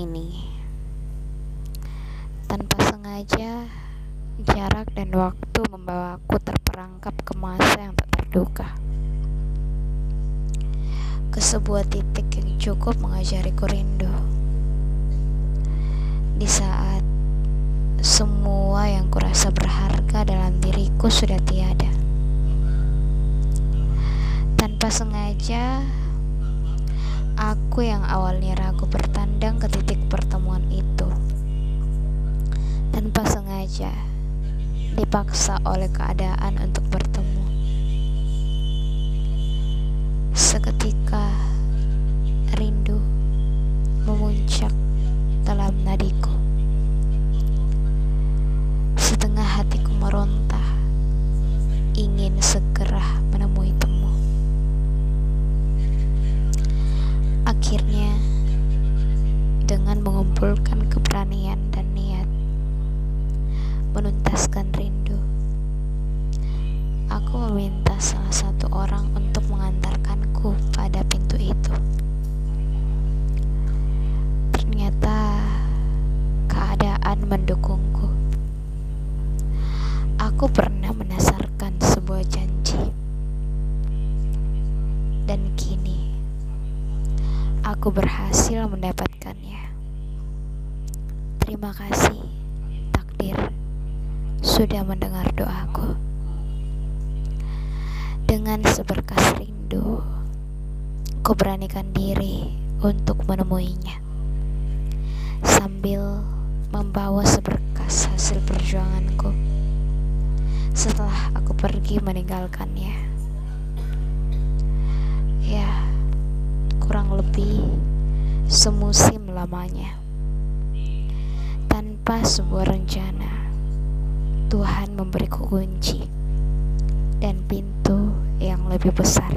ini. Tanpa sengaja, jarak dan waktu membawaku terperangkap ke masa yang tak terduga. Ke sebuah titik yang cukup mengajariku rindu. Di saat semua yang kurasa berharga dalam diriku sudah tiada. Tanpa sengaja, Aku yang awalnya ragu bertandang ke titik pertemuan itu. Tanpa sengaja, dipaksa oleh keadaan untuk bertemu. Seketika, Aku pernah menasarkan sebuah janji, dan kini aku berhasil mendapatkannya. Terima kasih, takdir, sudah mendengar doaku. Dengan seberkas rindu, ku beranikan diri untuk menemuinya. Sambil membawa seberkas hasil perjuanganku setelah aku pergi meninggalkannya. Ya, kurang lebih semusim lamanya. Tanpa sebuah rencana, Tuhan memberiku kunci dan pintu yang lebih besar.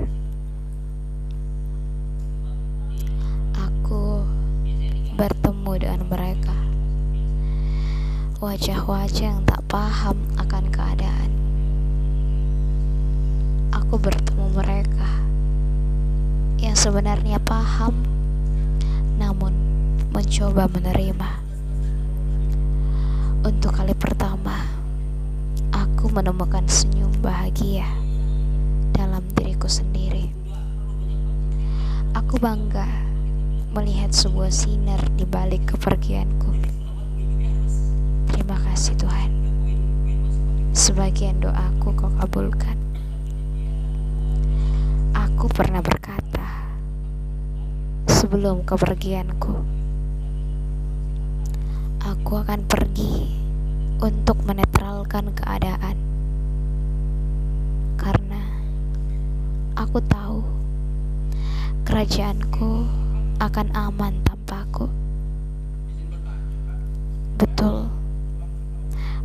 Aku bertemu dengan mereka. Wajah-wajah yang tak paham akan keadaan. Aku bertemu mereka yang sebenarnya paham, namun mencoba menerima. Untuk kali pertama, aku menemukan senyum bahagia dalam diriku sendiri. Aku bangga melihat sebuah sinar di balik kepergianku. Terima kasih Tuhan. Sebagian doaku kau kabulkan. Aku pernah berkata, sebelum kepergianku. Aku akan pergi untuk menetralkan keadaan. Karena aku tahu kerajaanku akan aman tanpaku. Betul.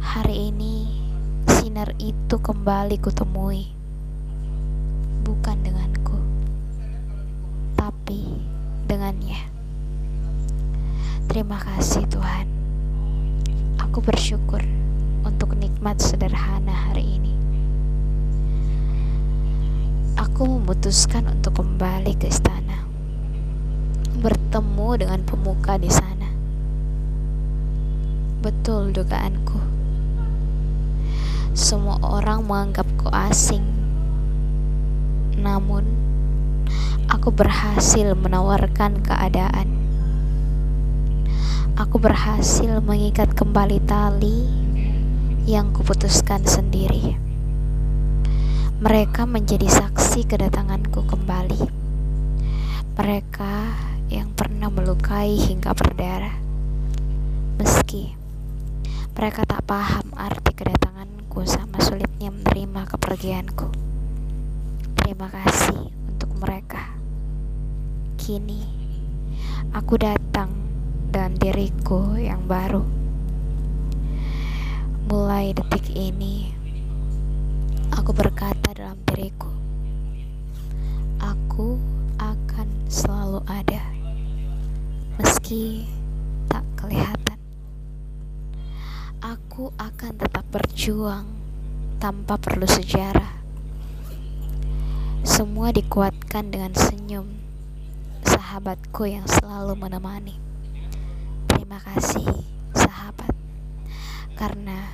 Hari ini sinar itu kembali kutemui. Bukan denganku. Dengannya. Terima kasih Tuhan. Aku bersyukur untuk nikmat sederhana hari ini. Aku memutuskan untuk kembali ke istana. Bertemu dengan pemuka di sana. Betul dugaanku. Semua orang menganggapku asing. Namun, aku berhasil menawarkan keadaan. Aku berhasil mengikat kembali tali yang kuputuskan sendiri. Mereka menjadi saksi kedatanganku kembali. Mereka yang pernah melukai hingga berdarah. Meski mereka tak paham arti kedatanganku sama sulitnya menerima kepergianku. Terima kasih untuk mereka. Kini aku datang dengan diriku yang baru. Mulai detik ini, aku berkata dalam diriku, aku akan selalu ada, meski tak kelihatan. Aku akan tetap berjuang tanpa perlu sejarah. Semua dikuatkan dengan senyum sahabatku yang selalu menemani. Terima kasih, sahabat, karena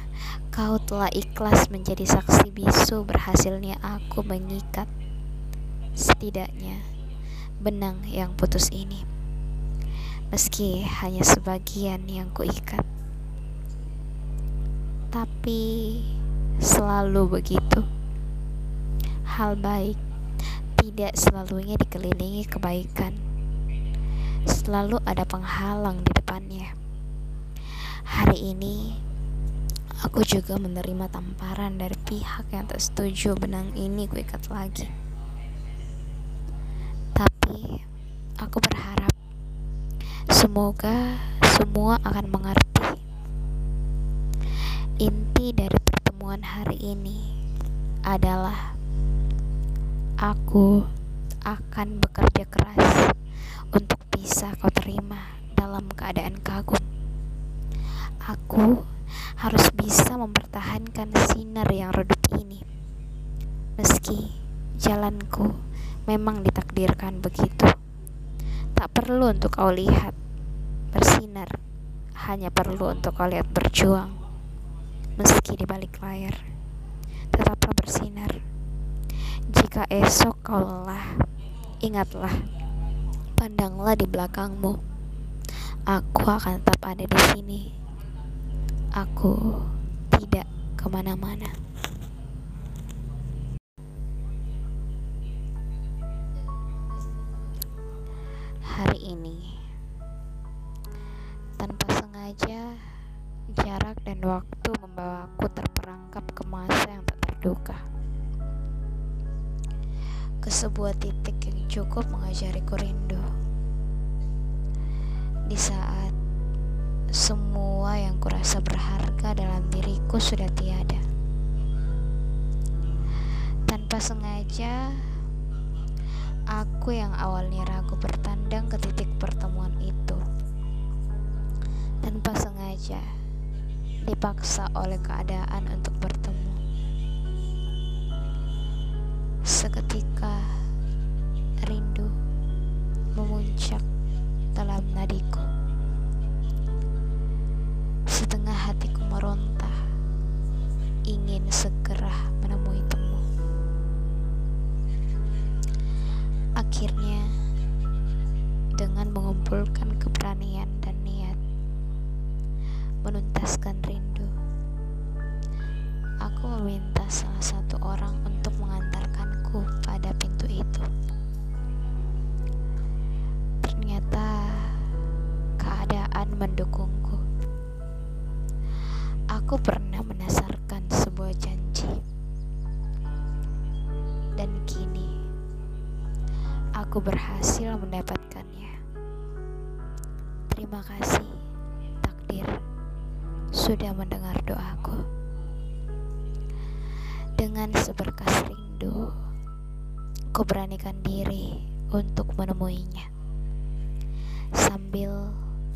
kau telah ikhlas menjadi saksi bisu berhasilnya aku mengikat setidaknya benang yang putus ini. Meski hanya sebagian yang kuikat, tapi selalu begitu. Hal baik tidak selalunya dikelilingi kebaikan. Selalu ada penghalang di depannya. Hari ini aku juga menerima tamparan dari pihak yang tak setuju benang ini kuikat lagi. Tapi aku berharap semoga semua akan mengerti. Inti dari pertemuan hari ini adalah Aku akan bekerja keras untuk bisa kau terima dalam keadaan kagum. Aku harus bisa mempertahankan sinar yang redup ini. Meski jalanku memang ditakdirkan begitu. Tak perlu untuk kau lihat bersinar, hanya perlu untuk kau lihat berjuang. Meski di balik layar, tetaplah bersinar. Jika esok kau lelah, ingatlah, pandanglah di belakangmu. Aku akan tetap ada di sini. Aku tidak ke mana-mana. Hari ini, tanpa sengaja, jarak dan waktu membawaku terperangkap ke masa yang tak terduga ke sebuah titik cukup mengajariku rindu. Di saat semua yang kurasa berharga dalam diriku sudah tiada. Tanpa sengaja, aku yang awalnya ragu bertandang ke titik pertemuan itu. Tanpa sengaja, dipaksa oleh keadaan untuk bertemu. Seketika rindu memuncak dalam nadiku. Setengah hatiku meronta, ingin segera menemui temu. Akhirnya, dengan mengumpulkan keberanian mendukungku. Aku pernah menasarkan sebuah janji. Dan kini aku berhasil mendapatkannya. Terima kasih takdir sudah mendengar doaku. Dengan seberkas rindu, ku beranikan diri untuk menemuinya. Sambil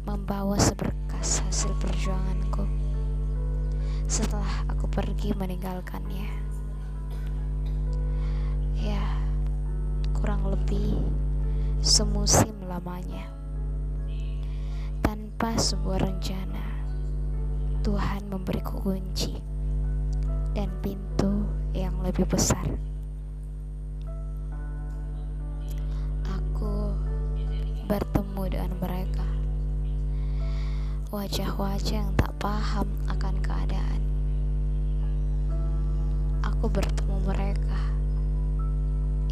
membawa seberkas hasil perjuanganku setelah aku pergi meninggalkannya. Ya, kurang lebih semusim lamanya. Tanpa sebuah rencana, Tuhan memberiku kunci dan pintu yang lebih besar. Aku bertemu dengan mereka, wajah-wajah yang tak paham akan keadaan. Aku bertemu mereka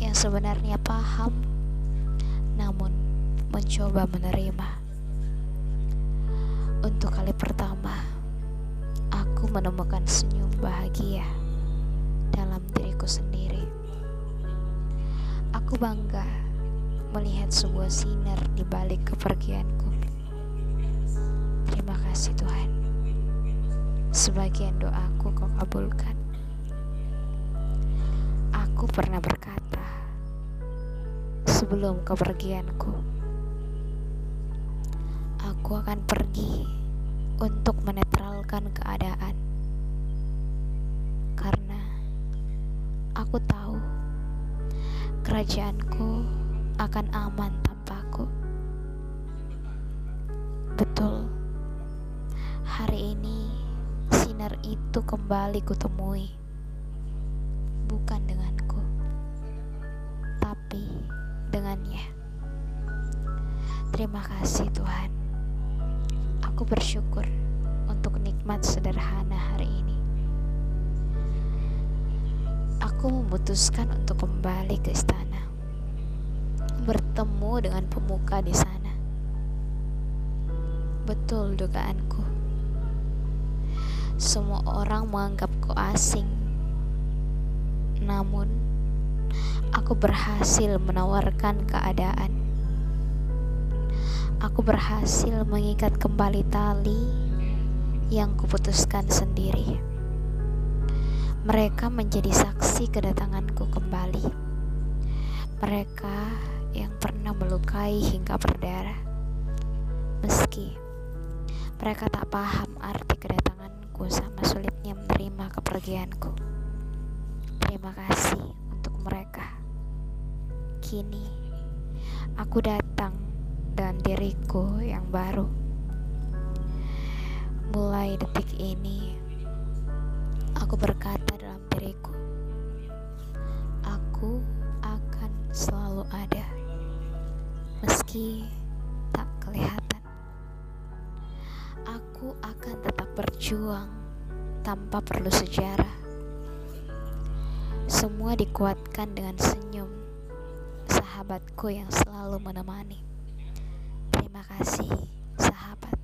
yang sebenarnya paham, namun mencoba menerima. Untuk kali pertama, aku menemukan senyum bahagia dalam diriku sendiri. Aku bangga melihat sebuah sinar di balik kepergianku. Kasih Tuhan. Sebagian doaku kau kabulkan. Aku pernah berkata sebelum kepergianku, aku akan pergi untuk menetralkan keadaan. Karena aku tahu kerajaanku akan aman tanpaku. Betul, Hari ini sinar itu kembali kutemui. Bukan denganku Tapi dengannya. Terima kasih Tuhan. Aku bersyukur untuk nikmat sederhana hari ini. Aku memutuskan untuk kembali ke istana. Bertemu dengan pemuka di sana. Betul dugaanku semua orang menganggapku asing. Namun, aku berhasil menawarkan keadaan. Aku berhasil mengikat kembali tali yang kuputuskan sendiri. Mereka menjadi saksi kedatanganku kembali. Mereka yang pernah melukai hingga berdarah. Meski mereka tak paham arti kedatangan aku sama sulitnya menerima kepergianku. Terima kasih untuk mereka. Kini aku datang dan diriku yang baru. Mulai detik ini, aku berkata dalam diriku, aku akan selalu ada, meski berjuang tanpa perlu sejarah. Semua dikuatkan dengan senyum sahabatku yang selalu menemani. Terima kasih, sahabat,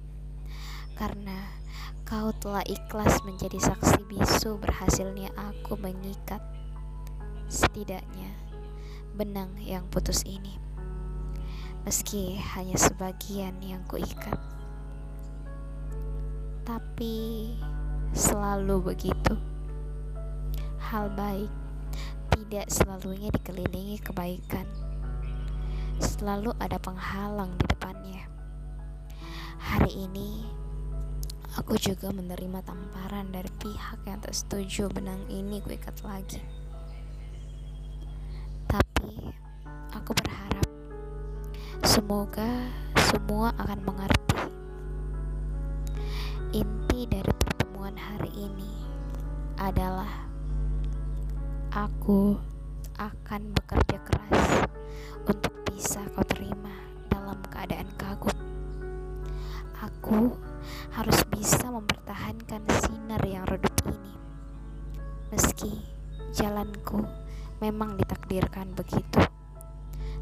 karena kau telah ikhlas menjadi saksi bisu berhasilnya aku mengikat setidaknya benang yang putus ini. Meski hanya sebagian yang kuikat tapi selalu begitu. Hal baik tidak selalunya dikelilingi kebaikan. Selalu ada penghalang di depannya. Hari ini aku juga menerima tamparan dari pihak yang tak setuju benang ini gue ikat lagi. Tapi aku berharap semoga semua akan mengerti Dari pertemuan hari ini adalah aku akan bekerja keras untuk bisa kau terima dalam keadaan kagum. Aku harus bisa mempertahankan sinar yang redup ini. Meski jalanku memang ditakdirkan begitu.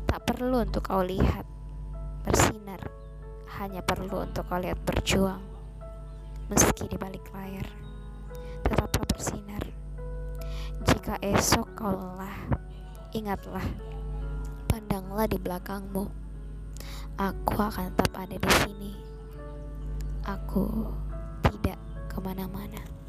Tak perlu untuk kau lihat bersinar, hanya perlu untuk kau lihat berjuang meski di balik layar tetaplah bersinar. Jika esok kau lelah, ingatlah, pandanglah di belakangmu. Aku akan tetap ada di sini. Aku tidak ke mana-mana.